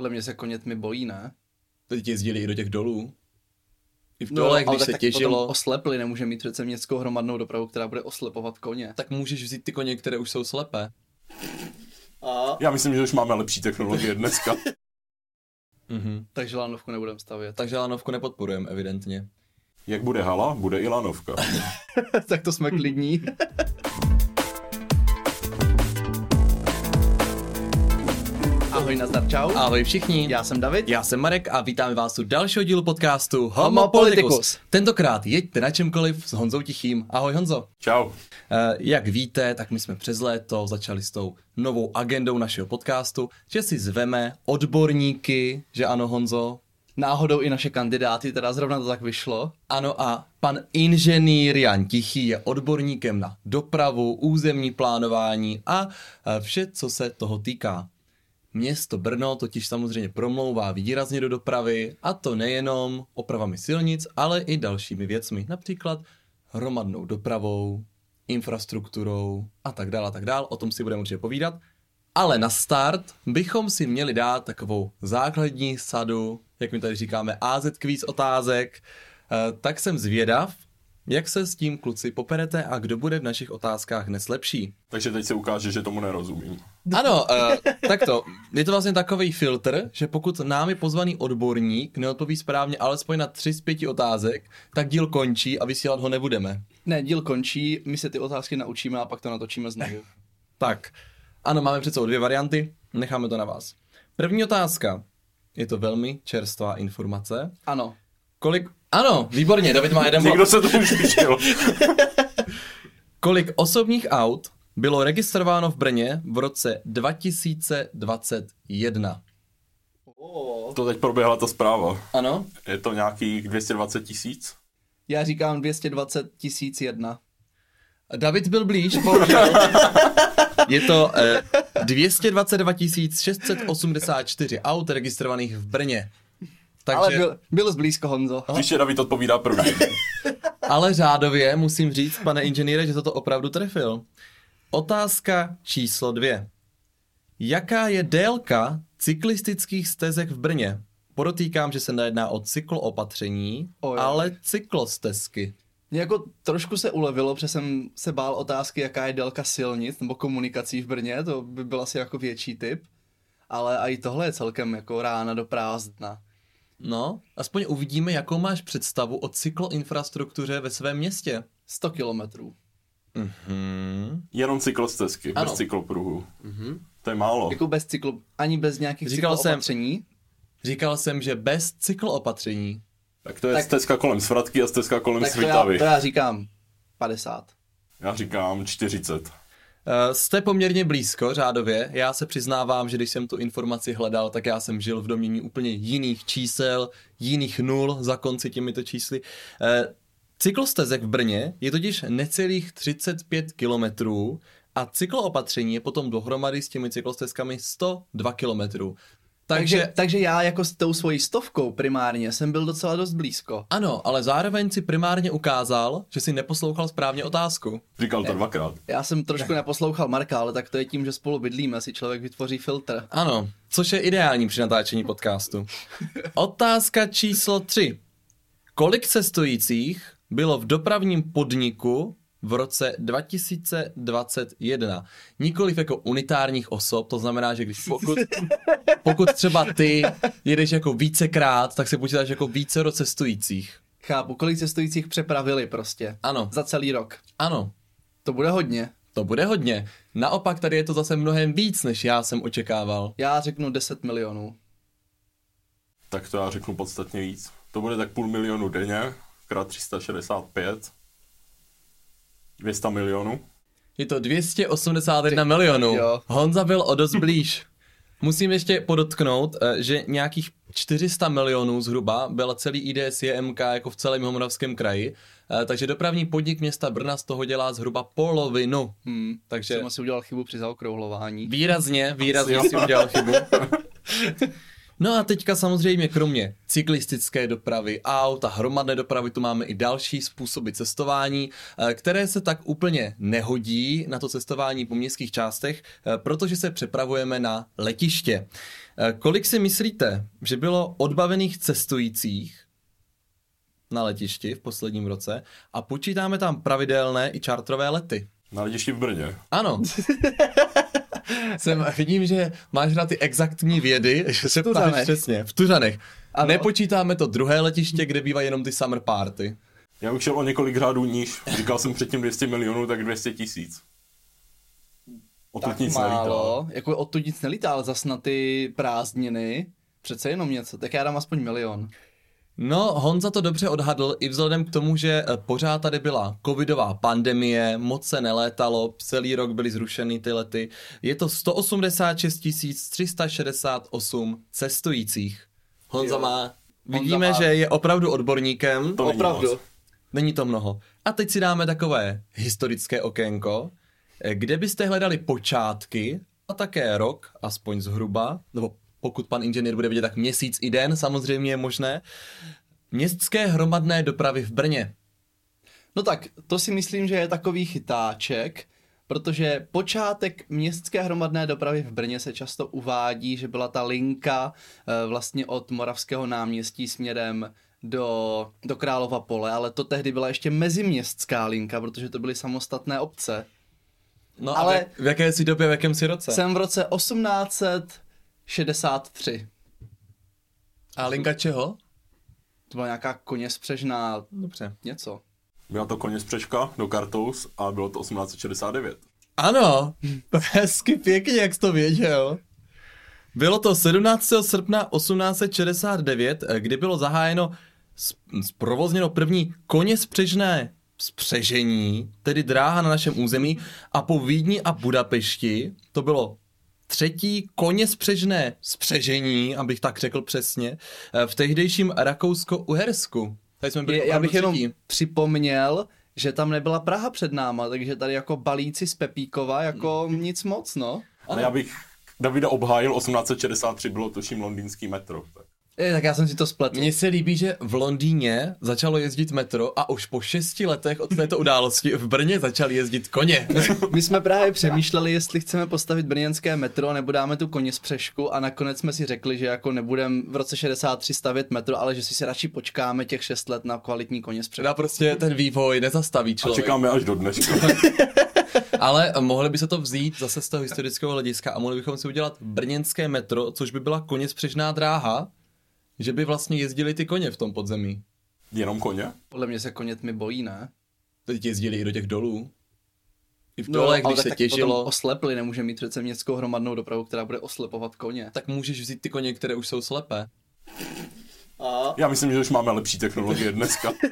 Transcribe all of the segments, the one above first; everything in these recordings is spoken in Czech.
Ale mě se koně tmy bojí, ne? Teď jezdili i do těch dolů. I v No, dolech, ale když se tak těžilo, Potom oslepli, nemůže mít přece městskou hromadnou dopravu, která bude oslepovat koně. tak můžeš vzít ty koně, které už jsou slepé. A? Já myslím, že už máme lepší technologie dneska. Mhm. Takže lanovku nebudeme stavět. Takže lanovku nepodporujeme, evidentně. Jak bude hala, bude i lanovka. tak to jsme klidní. Ahoj, nazdar, čau. Ahoj všichni. Já jsem David. Já jsem Marek a vítáme vás u dalšího dílu podcastu Homo, Homo Politicus. Politicus. Tentokrát jeďte na čemkoliv s Honzou Tichým. Ahoj Honzo. Čau. Eh, Jak víte, tak my jsme přes léto začali s tou novou agendou našeho podcastu, že si zveme odborníky, že ano Honzo? Náhodou i naše kandidáty, teda zrovna to tak vyšlo. Ano a pan inženýr Jan Tichý je odborníkem na dopravu, územní plánování a eh, vše, co se toho týká. Město Brno totiž samozřejmě promlouvá výrazně do dopravy a to nejenom opravami silnic, ale i dalšími věcmi, například hromadnou dopravou, infrastrukturou a tak dále a tak dále. O tom si budeme určitě povídat. Ale na start bychom si měli dát takovou základní sadu, jak my tady říkáme, AZ quiz otázek. Eh, Tak jsem zvědav, jak se s tím kluci poperete a kdo bude v našich otázkách dnes lepší. Takže teď se ukáže, že tomu nerozumím. Ano, uh, takto. Je to vlastně takový filtr, že pokud nám je pozvaný odborník neodpoví správně alespoň na tři z pěti otázek, tak díl končí a vysílat ho nebudeme. Ne, díl končí, my se ty otázky naučíme a pak to natočíme znovu. Tak, ano, máme přece dvě varianty, necháme to na vás. První otázka. Je to velmi čerstvá informace. Ano. Kolik... Ano, výborně, David má jeden Někdo se to už. Kolik osobních aut bylo registrováno v Brně v roce 2021? To teď proběhla ta zpráva. Ano? Je to nějakých 220 tisíc? Já říkám 220 tisíc jedna. David byl blíž, bohužel. Je to eh, 222 684 aut registrovaných v Brně. Takže, Ale byl... byl, byl zblízko Honzo. Příště David odpovídá první. ale řádově musím říct, pane inženýre, že to opravdu trefil. Otázka číslo dvě. Jaká je délka cyklistických stezek v Brně? Podotýkám, že se nejedná o cykloopatření, Oj. ale cyklostezky. Mě jako trošku se ulevilo, protože jsem se bál otázky, jaká je délka silnic nebo komunikací v Brně, to by byl asi jako větší typ. Ale i tohle je celkem jako rána do prázdna. No, aspoň uvidíme, jakou máš představu o cykloinfrastruktuře ve svém městě. 100 kilometrů. Hmm. Jenom cyklostezky, Ano. bez cyklopruhu. To je málo. Jako bez cyklo, ani bez nějakých Říkal jsem- cykloopatření. Říkal jsem, že bez cykloopatření. Tak to je Tak- stezka kolem Svratky a stezka kolem Tak to já, Svitavy. to já říkám 50. Já říkám 40. Uh, jste poměrně blízko řádově. Já se přiznávám, že když jsem tu informaci hledal, tak já jsem žil v domění úplně jiných čísel, jiných nul za konci těmito čísly. Uh, cyklostezek v Brně je totiž necelých 35 kilometrů a cykloopatření je potom dohromady s těmi cyklostezkami 102 kilometrů. Takže, Takže takže já jako s tou svojí stovkou primárně jsem byl docela dost blízko. ano, ale zároveň si primárně ukázal, že si neposlouchal správně otázku. Říkal to dvakrát. Já jsem trošku neposlouchal Marka, ale tak to je tím, že spolu bydlíme, si člověk vytvoří filtr. Ano, což je ideální při natáčení podcastu. Otázka číslo 3. Kolik cestujících bylo v dopravním podniku v roce 2021? Nikoliv jako unitárních osob, to znamená, že když pokud, pokud třeba ty jedeš jako vícekrát, tak se počítáš jako více cestujících. Chápu, kolik cestujících přepravili prostě. Ano, Za celý rok. ano, To bude hodně. to bude hodně. Naopak tady je to zase mnohem víc, než já jsem očekával. Já řeknu 10 milionů. Tak to já řeknu podstatně víc. To bude tak půl milionu denně, krát 365. 200 milionů. Je to 281 milionů. jo. Honza byl o dost blíž. Musím ještě podotknout, eh, že nějakých 400 milionů zhruba byla celý IDS JMK jako v celém Homoravském kraji, eh, takže dopravní podnik města Brna z toho dělá zhruba polovinu. Hmm. Takže Jsem asi udělal chybu při zaokrouhlování. výrazně, výrazně si udělal chybu. No a teďka samozřejmě kromě cyklistické dopravy, aut a hromadné dopravy tu máme i další způsoby cestování, eh, které se tak úplně nehodí na to cestování po městských částech, eh, protože se přepravujeme na letiště. Eh, Kolik si myslíte, že bylo odbavených cestujících na letišti v posledním roce a počítáme tam pravidelné i čartrové lety? Na letišti v Brně. Ano. Jsem, vidím, že máš na ty exaktní vědy, že se ptáš Tuřanech. přesně. V Tuřanech. Ano. Nepočítáme to druhé letiště, kde bývají jenom ty summer party. Já bych šel o několik řádů níž. Říkal jsem předtím 200 milionů, tak 200 tisíc. O tak nic málo, nelítá. jako odtud nic nelítá, ale zas na ty prázdniny přece jenom něco, tak já dám aspoň milion. No, Honza to dobře odhadl i vzhledem k tomu, že eh, pořád tady byla covidová pandemie, moc se nelétalo, celý rok byly zrušeny ty lety. Je to 186 368 cestujících. Honza Jo. má... Vidíme, má- že je opravdu odborníkem. To není Opravdu. moc. Není to mnoho. A teď si dáme takové historické okénko, eh, kde byste hledali počátky a také rok, aspoň zhruba, nebo pokud pan inženýr bude vidět, tak měsíc i den, samozřejmě je možné, městské hromadné dopravy v Brně. No tak, to si myslím, že je takový chytáček, protože počátek městské hromadné dopravy v Brně se často uvádí, že byla ta linka eh, vlastně od Moravského náměstí směrem do, do Králova pole, ale to tehdy byla ještě meziměstská linka, protože to byly samostatné obce. No Ale- a v, jak- v jaké si době, v jakém si roce? Jsem v roce 1863. A linka čeho? To byla nějaká koně spřežná Dobře. něco. Byla to koně z Přeška do Kartous a bylo to 1869. Ano, hezky pěkně, jak jsi to věděl. Bylo to 17. srpna 1869, eh, kdy bylo zahájeno, zprovozněno první koně spřežné spřežení, tedy dráha na našem území a po Vídni a Budapešti to bylo třetí koně spřežné spřežení, abych tak řekl přesně, eh, v tehdejším Rakousko-Uhersku. Tady jsme byli Je, já bych jenom třetí. připomněl, že tam nebyla Praha před náma, takže tady jako balíci z Pepíkova jako nic moc, no. Ale já bych Davida obhájil, 1863 bylo tuším londýnský metro. Tak. Je, tak já jsem si to spletl. Mně se líbí, že v Londýně začalo jezdit metro a už po šesti letech od této události v Brně začali jezdit koně. My jsme právě přemýšleli, jestli chceme postavit brněnské metro, nebo dáme tu koně z přešku a nakonec jsme si řekli, že jako nebudeme v roce 63 stavět metro, ale že si si radši počkáme těch 6 let na kvalitní koně z přešku. Teda prostě ten vývoj nezastaví A člověk. čekáme až do dneška. Ale mohli by se to vzít zase z toho historického hlediska a mohli bychom si udělat brněnské metro, což by byla koně spřežná dráha, že by vlastně jezdili ty koně v tom podzemí. Jenom koně? Podle mě se koně tmy bojí, ne? Teď jezdili i do těch dolů. I v No, dolech, ale když se tak potom těžilo, oslepli, nemůže mít přece městskou hromadnou dopravu, která bude oslepovat koně. tak můžeš vzít ty koně, které už jsou slepé. Já myslím, že už máme lepší technologie dneska.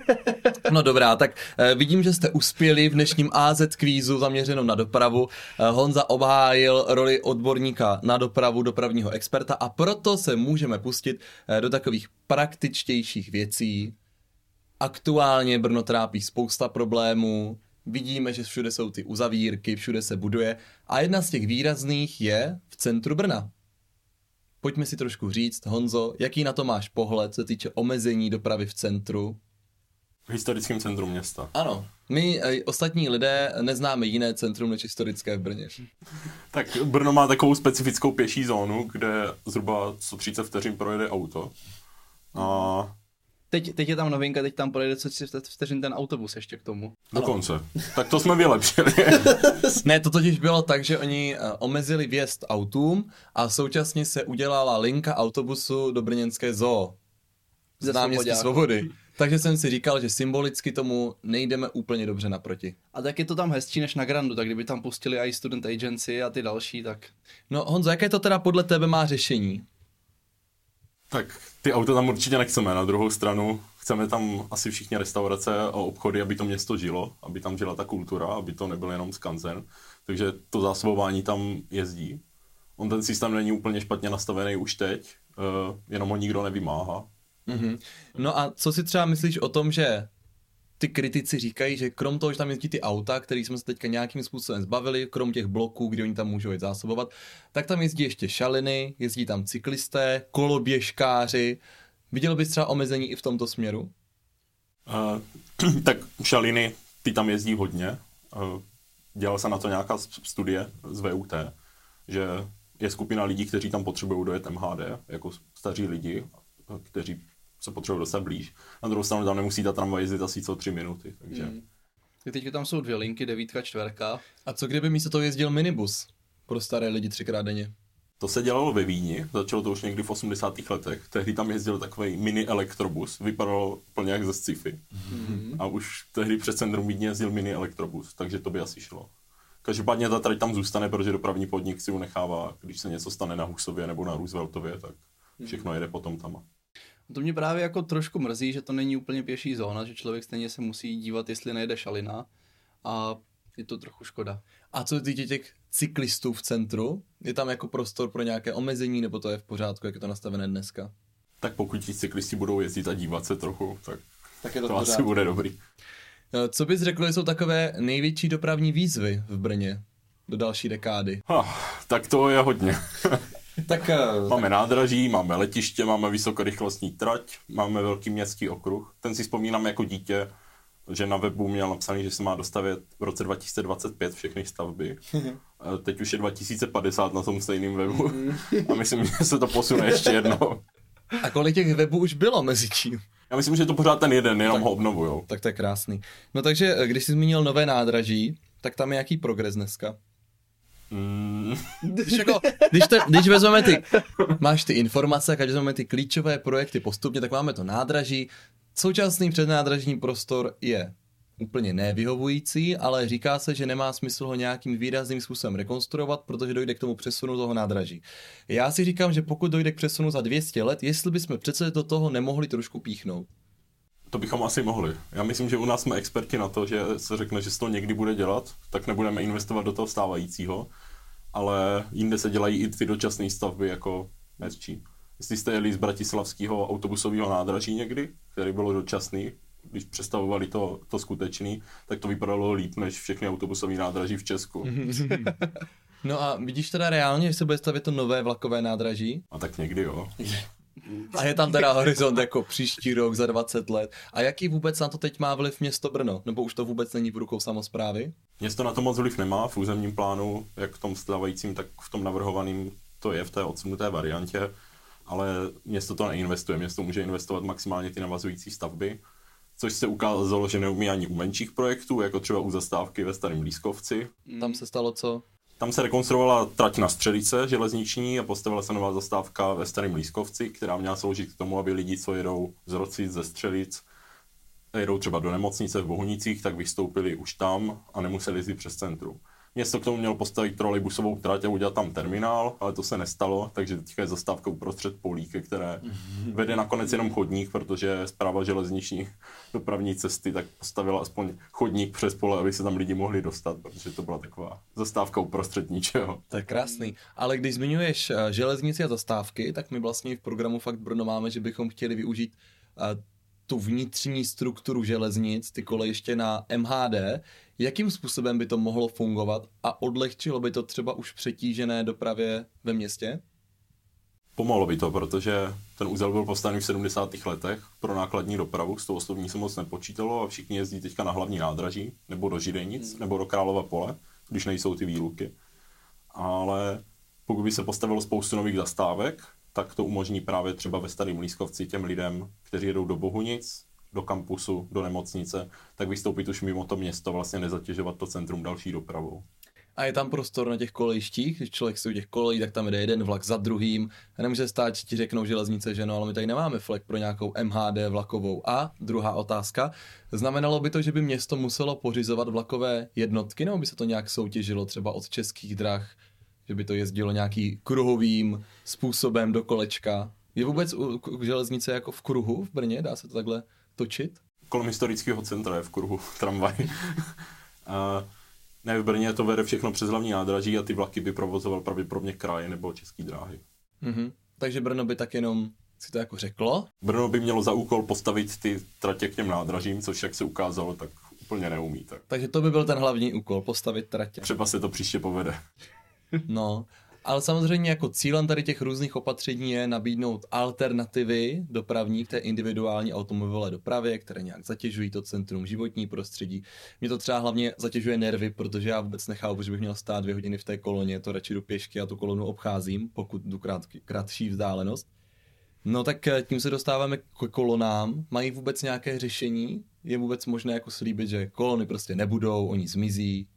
No dobrá, tak eh, vidím, že jste uspěli v dnešním AZ kvízu zaměřenom na dopravu. Eh, Honza obhájil roli odborníka na dopravu, dopravního experta a proto se můžeme pustit eh, do takových praktičtějších věcí. Aktuálně Brno trápí spousta problémů, vidíme, že všude jsou ty uzavírky, všude se buduje a jedna z těch výrazných je v centru Brna. Pojďme si trošku říct, Honzo, jaký na to máš pohled, co se týče omezení dopravy v centru? V historickém centru města. Ano. My eh, ostatní lidé neznáme jiné centrum než historické v Brně. Tak Brno má takovou specifickou pěší zónu, kde zhruba co 30 vteřin projede auto. A Teď, teď je tam novinka, teď tam projede co 30 vteřin ten autobus ještě k tomu. dokonce. Tak to jsme vylepšili. Ne, to totiž bylo tak, že oni eh, omezili vjezd autům a současně se udělala linka autobusu do brněnské zoo. Z náměstí. Svobody. Takže jsem si říkal, že symbolicky tomu nejdeme úplně dobře naproti. A tak je to tam hezčí než na Grandu, tak kdyby tam pustili i Student Agency a ty další, tak No Honzo, jaké to teda podle tebe má řešení? Tak ty auta tam určitě nechceme. Na druhou stranu chceme tam asi všichni restaurace a obchody, aby to město žilo, aby tam žila ta kultura, aby to nebyl jenom skanzen. Takže to zásobování tam jezdí. On ten systém není úplně špatně nastavený už teď, uh, jenom ho nikdo nevymáhá. Mhm. No a co si třeba myslíš o tom, že ty kritici říkají, že krom toho, že tam jezdí ty auta, který jsme se teďka nějakým způsobem zbavili, krom těch bloků, kde oni tam můžou jít zásobovat, tak tam jezdí ještě šaliny, jezdí tam cyklisté, koloběžkáři. Viděl bys třeba omezení i v tomto směru? Uh, tak šaliny, ty tam jezdí hodně. Uh, dělal se na to nějaká studie z VUT, že je skupina lidí, kteří tam potřebují dojet MHD, jako staří lidi, kteří se potřebují dostat blíž. Na druhou stranu tam nemusí ta tramvaj jezdit asi co tři minuty, takže... Hmm. Teď tam jsou dvě linky, devítka, čtverka. A co kdyby místo toho jezdil minibus pro staré lidi třikrát denně? To se dělalo ve Víni, začalo to už někdy v 80. letech. Tehdy tam jezdil takový mini elektrobus, vypadal plně jak ze sci-fi. Mm-hmm. A už tehdy před centrum Vídně jezdil mini elektrobus, takže to by asi šlo. Každopádně ta trať tam zůstane, protože dopravní podnik si ho nechává, když se něco stane na Husově nebo na Rooseveltově, tak všechno jede potom tam. To mě právě jako trošku mrzí, že to není úplně pěší zóna, že člověk stejně se musí dívat, jestli nejde šalina a je to trochu škoda. A co týče těch cyklistů v centru, je tam jako prostor pro nějaké omezení, nebo to je v pořádku, jak je to nastavené dneska? Tak pokud ti cyklisti budou jezdit a dívat se trochu, tak, tak je to, to asi bude dobrý. Eh, co bys řekl, jsou takové největší dopravní výzvy v Brně do další dekády? Oh, tak to je hodně. tak, uh, máme nádraží, máme letiště, máme vysokorychlostní trať, máme velký městský okruh. Ten si vzpomínám jako dítě, že na webu měl napsaný, že se má dostavět v roce 2025 všechny stavby. Teď už je 2050 na tom stejném webu a myslím, že se to posune ještě jednou. A kolik těch webů už bylo mezi čím? Já myslím, že je to pořád ten jeden, jenom tak, ho obnovujou. Tak to je krásný. No takže, eh, když jsi zmínil nové nádraží, tak tam je jaký progres dneska? Mm. Když, jako, když, te, když vezmeme ty, máš ty informace, když vezmeme ty klíčové projekty postupně, tak máme to nádraží. Současný přednádražní prostor je úplně nevyhovující, ale říká se, že nemá smysl ho nějakým výrazným způsobem rekonstruovat, protože dojde k tomu přesunu toho nádraží. Já si říkám, že pokud dojde k přesunu za 200 let, jestli bychom přece do toho nemohli trošku píchnout. To bychom asi mohli. Já myslím, že u nás jsme experti na to, že se řekne, že se to někdy bude dělat, tak nebudeme investovat do toho stávajícího, ale jinde se dělají i ty dočasné stavby jako mesčí. Jestli jste jeli z bratislavského autobusového nádraží někdy, který bylo dočasný, když představovali to, to skutečný, tak to vypadalo líp než všechny autobusové nádraží v Česku. no a vidíš teda reálně, že se bude stavět to nové vlakové nádraží? A tak někdy jo. A je tam teda horizont jako příští rok za 20 let. A jaký vůbec na to teď má vliv město Brno? Nebo už to vůbec není v rukou samozprávy? Město na to moc vliv nemá v územním plánu, jak v tom stávajícím, tak v tom navrhovaném to je v té odsunuté variantě, ale město to neinvestuje. Město může investovat maximálně ty navazující stavby což se ukázalo, že neumí ani u menších projektů, jako třeba u zastávky ve Starém Lískovci. Tam se stalo co? Tam se rekonstruovala trať na Střelice železniční a postavila se nová zastávka ve Starém Lískovci, která měla sloužit k tomu, aby lidi, co jedou z Rocic, ze Střelic, jedou třeba do nemocnice v Bohunicích, tak vystoupili už tam a nemuseli jít přes centrum. Město k tomu mělo postavit trolejbusovou trať a udělat tam terminál, ale to se nestalo, takže teďka je zastávka uprostřed políky, které mm-hmm. vede nakonec jenom chodník, protože zpráva železniční dopravní cesty tak postavila aspoň chodník přes pole, aby se tam lidi mohli dostat, protože to byla taková zastávka uprostřed ničeho. To je krásný. Ale když zmiňuješ eh, železnici a zastávky, tak my vlastně v programu Fakt Brno máme, že bychom chtěli využít uh, tu vnitřní strukturu železnic, ty kolejiště na MHD, jakým způsobem by to mohlo fungovat a odlehčilo by to třeba už přetížené dopravě ve městě? Pomohlo by to, protože ten úzel byl postavený v 70. letech pro nákladní dopravu, s tou osobní se moc nepočítalo a všichni jezdí teďka na hlavní nádraží, nebo do Židenic, hmm. nebo do Králova pole, když nejsou ty výluky. Ale pokud by se postavilo spoustu nových zastávek, tak to umožní právě třeba ve Starém Lískovci těm lidem, kteří jedou do Bohunic, do kampusu, do nemocnice, tak vystoupit už mimo to město, vlastně nezatěžovat to centrum další dopravou. A je tam prostor na těch kolejištích, když člověk si u těch kolejí, tak tam jde jeden vlak za druhým. A nemůže stát, ti řeknou železnice, že no, ale my tady nemáme flek pro nějakou MHD vlakovou. A druhá otázka, znamenalo by to, že by město muselo pořizovat vlakové jednotky, nebo by se to nějak soutěžilo třeba od českých drah, že by to jezdilo nějaký kruhovým způsobem do kolečka? Je vůbec železnice jako v kruhu v Brně? Dá se to takhle točit? Kolem historického centra je v kruhu tramvaj. a ne, v Brně to vede všechno přes hlavní nádraží a ty vlaky by provozoval pravděpodobně kraj nebo český dráhy. Mm-hmm. Takže Brno by tak jenom si to jako řeklo. Brno by mělo za úkol postavit ty tratě k těm nádražím, což jak se ukázalo, tak úplně neumí. Tak Takže to by byl ten hlavní úkol, postavit tratě. třeba se to příště povede. No, ale samozřejmě jako cílem tady těch různých opatření je nabídnout alternativy dopravní k té individuální automobilové dopravě, které nějak zatěžují to centrum, životní prostředí. Mě to třeba hlavně zatěžuje nervy, protože já vůbec nechápu, že bych měl stát dvě hodiny v té koloně, to radši jdu pěšky a tu kolonu obcházím, pokud jdu krát, kratší vzdálenost. No tak eh, tím se dostáváme k kolonám. Mají vůbec nějaké řešení? Je vůbec možné jako slíbit, že kolony prostě nebudou, oni zmizí?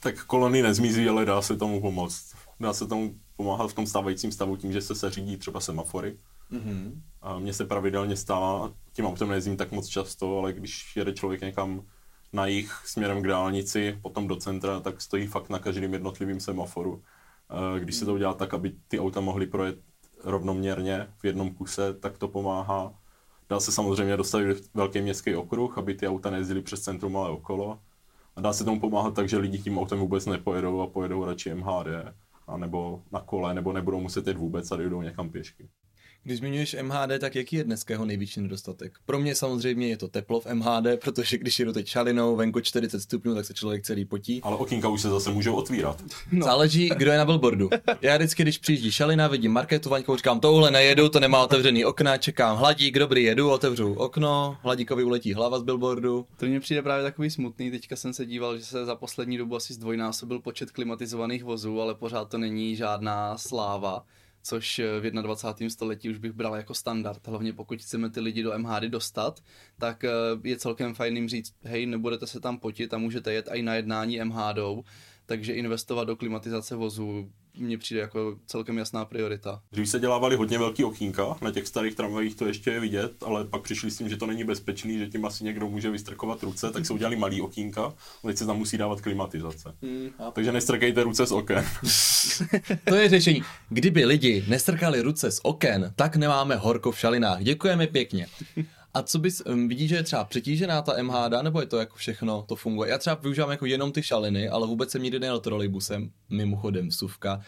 Tak kolony nezmizí, ale dá se tomu pomoct. Dá se tomu pomáhat v tom stávajícím stavu tím, že se seřídí třeba semafory. Mm-hmm. A mně se pravidelně stává, tím autem nejezdím tak moc často, ale když jede člověk někam na jich směrem k dálnici, potom do centra, tak stojí fakt na každém jednotlivém semaforu. Eh, Když se to udělá tak, aby ty auta mohly projet rovnoměrně v jednom kuse, tak to pomáhá. Dá se samozřejmě dostavit velký městský okruh, aby ty auta nejezdily přes centrum, ale okolo. A dá se tomu pomáhat tak, že lidi tím autem vůbec nepojedou a pojedou radši MHD, nebo na kole, nebo nebudou muset jet vůbec a jdou někam pěšky. Když zmiňuješ MHD, tak jaký je dneska jeho největší nedostatek? Pro mě samozřejmě je to teplo v MHD, protože když jedu teď šalinou, venku 40 stupňů, tak se člověk celý potí. Ale okýnka už se zase můžou otvírat. No. Záleží, kdo je na billboardu. Já vždycky, když přijíždí šalina, vidím marketu, Vaňkou, říkám, touhle nejedu, to nemá otevřený okna, čekám hladík, dobrý, jedu, otevřu okno, hladíkovi uletí hlava z billboardu. To mně přijde právě takový smutný. Teďka jsem se díval, že se za poslední dobu asi zdvojnásobil počet klimatizovaných vozů, ale pořád to není žádná sláva což v 21. století už bych bral jako standard. Hlavně pokud chceme ty lidi do MHD dostat, tak eh, je celkem fajn jim říct, hej, nebudete se tam potit a můžete jet i na jednání MHDou, takže investovat do klimatizace vozů mně přijde jako celkem jasná priorita. Dřív se dělávali hodně velký okýnka, na těch starých tramvajích to ještě je vidět, ale pak přišli s tím, že to není bezpečný, že tím asi někdo může vystrkovat ruce, tak se udělali malý okýnka, ale teď se tam musí dávat klimatizace. Hmm, Takže nestrkejte ruce z oken. To je řešení. Kdyby lidi nestrkali ruce z oken, tak nemáme horko v šalinách. Děkujeme pěkně. A co bys, um, vidíš, že je třeba přetížená ta MHD, nebo je to jako všechno, to funguje? Já třeba využívám jako jenom ty šaliny, ale vůbec jsem nikdy nejel trolejbusem, mimochodem vsuvka.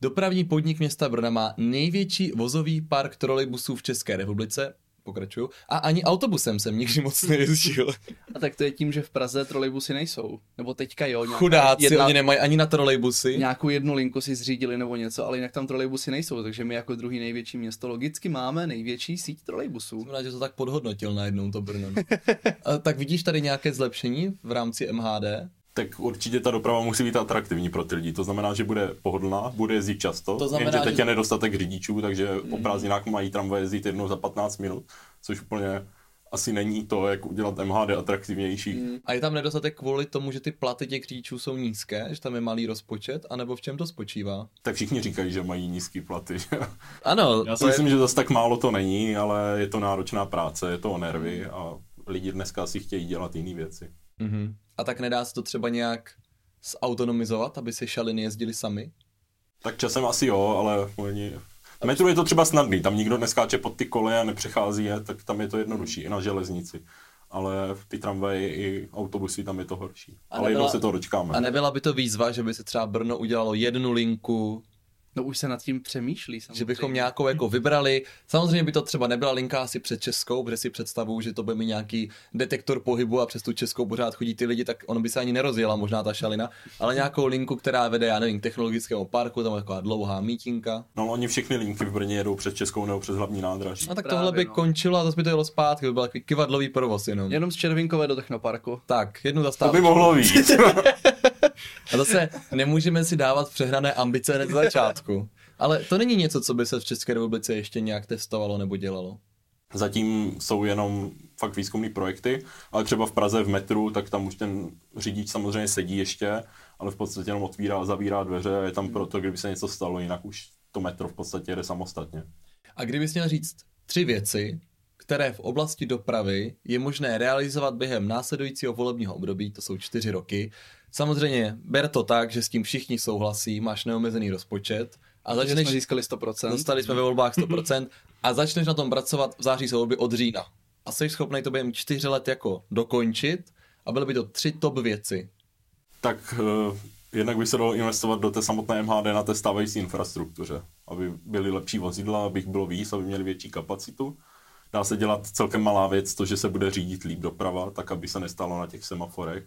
Dopravní podnik města Brna má největší vozový park trolejbusů v České republice, pokračuju, a ani autobusem jsem nikdy moc nejezdil. A tak to je tím, že v Praze trolejbusy nejsou. Nebo teďka jo. Chudáci, jedna, oni nemají ani na trolejbusy. Nějakou jednu linku si zřídili nebo něco, ale jinak tam trolejbusy nejsou, takže my jako druhý největší město logicky máme největší síť trolejbusů. Jsem rád, že to tak podhodnotil najednou to Brno. A, tak vidíš tady nějaké zlepšení v rámci MHD? Tak určitě ta doprava musí být atraktivní pro ty lidi. To znamená, že bude pohodlná, bude jezdit často. To znamená, jenže teď že- je nedostatek řidičů, takže o prázdninách mají tramvaj jezdit jednou za 15 minut, což úplně asi není to, jak udělat MHD atraktivnější. A je tam nedostatek kvůli tomu, že ty platy těch řidičů jsou nízké, že tam je malý rozpočet, anebo v čem to spočívá? Tak všichni říkají, že mají nízký platy. Ano, Já si je, myslím, že zase tak málo to není, ale je to náročná práce, je to o nervy a lidi dneska si chtějí dělat jiné věci. Mhm. A tak nedá se to třeba nějak zautonomizovat, aby si šaliny jezdili sami? Tak časem asi jo, ale oni... V metru je to třeba snadný, tam nikdo neskáče pod ty koleje a nepřechází je, tak tam je to jednodušší, i na železnici. Ale v ty tramvaje i autobusy tam je to horší. A ale jednou nebyla- se to dočkáme. A nebyla by to výzva, že by se třeba Brno udělalo jednu linku, No už se nad tím přemýšlí samozřejmě. že bychom nějakou jako vybrali. Samozřejmě by to třeba nebyla linka asi před Českou, protože si představuju, že to bude mít nějaký detektor pohybu a přes tu Českou pořád chodí ty lidi, tak ono by se ani nerozjela možná ta šalina, ale nějakou linku, která vede, já nevím, k technologickému parku, tam je taková dlouhá mítinka. No oni všechny linky v Brně jedou přes Českou nebo přes hlavní nádraží. A tak Právě, tohle by no. končilo a zase by to jelo zpátky, by byl takový kivadlový provoz jenom. Jenom z Červinkové do Technoparku. Tak, jednu To by zastávku. mohlo být. A zase nemůžeme si dávat přehrané ambice hned začátku. Ale to není něco, co by se v České republice ještě nějak testovalo nebo dělalo. Zatím jsou jenom fakt výzkumné projekty, ale třeba v Praze v metru, tak tam už ten řidič samozřejmě sedí ještě, ale v podstatě jenom otvírá a zavírá dveře a je tam proto, kdyby se něco stalo, jinak už to metro v podstatě jede samostatně. A kdybys měl říct tři věci, které v oblasti dopravy je možné realizovat během následujícího volebního období, to jsou čtyři roky. Samozřejmě ber to tak, že s tím všichni souhlasí, máš neomezený rozpočet a začneš, jsme získali 100%. dostali jsme ve volbách 100% a začneš na tom pracovat v září jsou volby od října. A jsi schopný to během čtyři let jako dokončit a byly by to tři top věci. Tak eh, jednak by se dalo investovat do té samotné MHD na té stávající infrastruktuře, aby byly lepší vozidla, aby jich bylo víc, aby měli větší kapacitu. Dá se dělat celkem malá věc, to, že se bude řídit líp doprava, tak aby se nestalo na těch semaforech.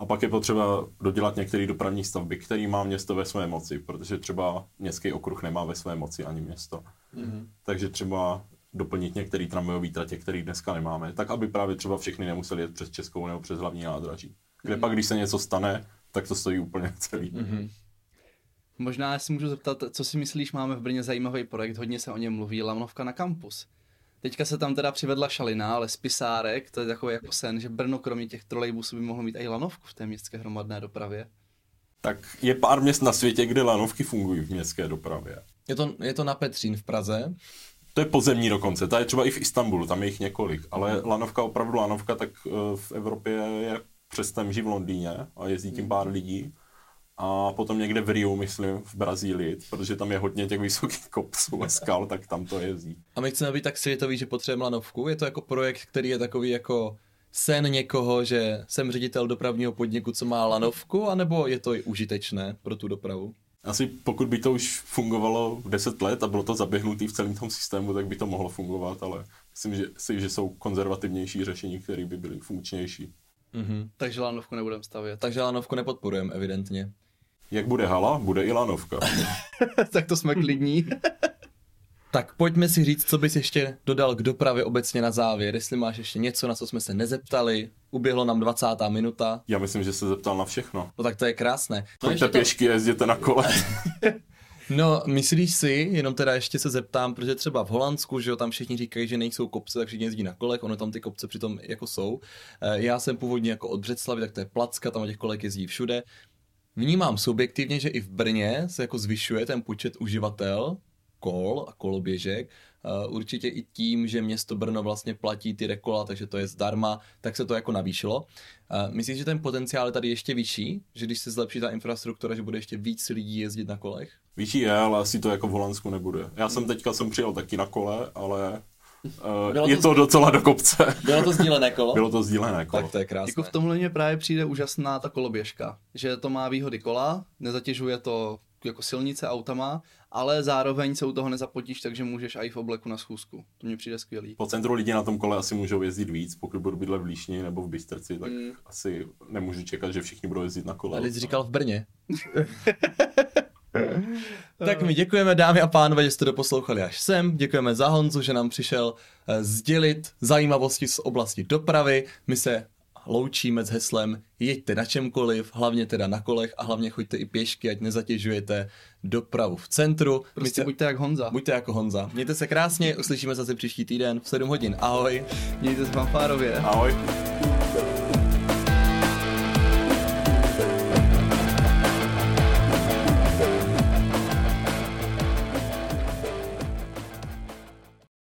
A pak je potřeba dodělat některé dopravní stavby, které má město ve své moci, protože třeba městský okruh nemá ve své moci ani město. Mm-hmm. Takže třeba doplnit některé tramvajové tratě, které dneska nemáme, tak aby právě třeba všechny nemuseli jet přes Českou nebo přes hlavní nádraží. Kde mm-hmm. pak, když se něco stane, tak to stojí úplně celý. Mm-hmm. Možná si můžu zeptat, co si myslíš, máme v Brně zajímavý projekt, hodně se o něm mluví, Lamnovka na kampus. Teďka se tam teda přivedla šalina, ale spisárek, to je takový jako sen, že Brno kromě těch trolejbusů by mohlo mít i lanovku v té městské hromadné dopravě. Tak je pár měst na světě, kde lanovky fungují v městské dopravě. Je to, je to na Petřín v Praze? To je pozemní dokonce, to je třeba i v Istanbulu, tam je jich několik, ale lanovka, opravdu lanovka, tak eh, v Evropě je přes Temži v Londýně a jezdí tím pár lidí a potom někde v Rio, myslím, v Brazílii, protože tam je hodně těch vysokých kopců a skal, tak tam to jezdí. A my chceme být tak světový, že potřebujeme lanovku? Je to jako projekt, který je takový jako sen někoho, že jsem ředitel dopravního podniku, co má lanovku, anebo je to i užitečné pro tu dopravu? Asi pokud by to už fungovalo 10 let a bylo to zaběhnutý v celém tom systému, tak by to mohlo fungovat, ale myslím že, si, že jsou konzervativnější řešení, které by byly funkčnější. Mm-hmm. Takže lanovku nebudeme stavět. Takže lanovku nepodporujeme, evidentně. Jak bude hala, bude i lanovka. tak to jsme klidní. tak pojďme si říct, co bys ještě dodal k dopravě obecně na závěr. Jestli máš ještě něco, na co jsme se nezeptali, uběhlo nám 20. minuta. Já myslím, že se zeptal na všechno. No tak to je krásné. No Choďte pěšky, to... jezděte na kole. No, myslíš si, jenom teda ještě se zeptám, protože třeba v Holandsku, že jo, tam všichni říkají, že nejsou kopce, tak všichni jezdí na kolech, ono tam ty kopce přitom jako jsou. Eh, já jsem původně jako od Břeclavy, tak to je Placka, tam těch kolek jezdí všude. Vnímám subjektivně, že i v Brně se jako zvyšuje ten počet uživatel kol a koloběžek. Uh, určitě i tím, že město Brno vlastně platí ty rekola, takže to je zdarma, tak se to jako navýšilo. Uh, myslíš, že ten potenciál je tady ještě vyšší? Že když se zlepší ta infrastruktura, že bude ještě víc lidí jezdit na kolech? Vyšší je, ale asi to jako v Holandsku nebude. Já jsem teďka jsem přijel taky na kole, ale Uh, je to, to docela do kopce. Bylo to sdílené kolo? Bylo to sdílené kolo. Tak to je krásné. Jako v tomhle mě právě přijde úžasná ta koloběžka, že to má výhody kola, nezatěžuje to jako silnice autama, ale zároveň se u toho nezapotíš, takže můžeš i v obleku na schůzku. To mě přijde skvělý. Po centru lidi na tom kole asi můžou jezdit víc, pokud budu bydlet v Líšni nebo v Bystrci, tak mm. asi nemůžu čekat, že všichni budou jezdit na kole. Ale jsi říkal v Brně. tak my děkujeme dámy a pánové, že jste doposlouchali až sem. Děkujeme za Honzu, že nám přišel eh, sdělit zajímavosti z oblasti dopravy. My se loučíme s heslem jeďte na čemkoliv, hlavně teda na kolech a hlavně choďte i pěšky, ať nezatěžujete dopravu v centru. Prostě se... buďte jak Honza. Buďte jako Honza. Mějte se krásně, uslyšíme zase příští týden v 7 hodin. Ahoj. Mějte se fanfárově. Ahoj.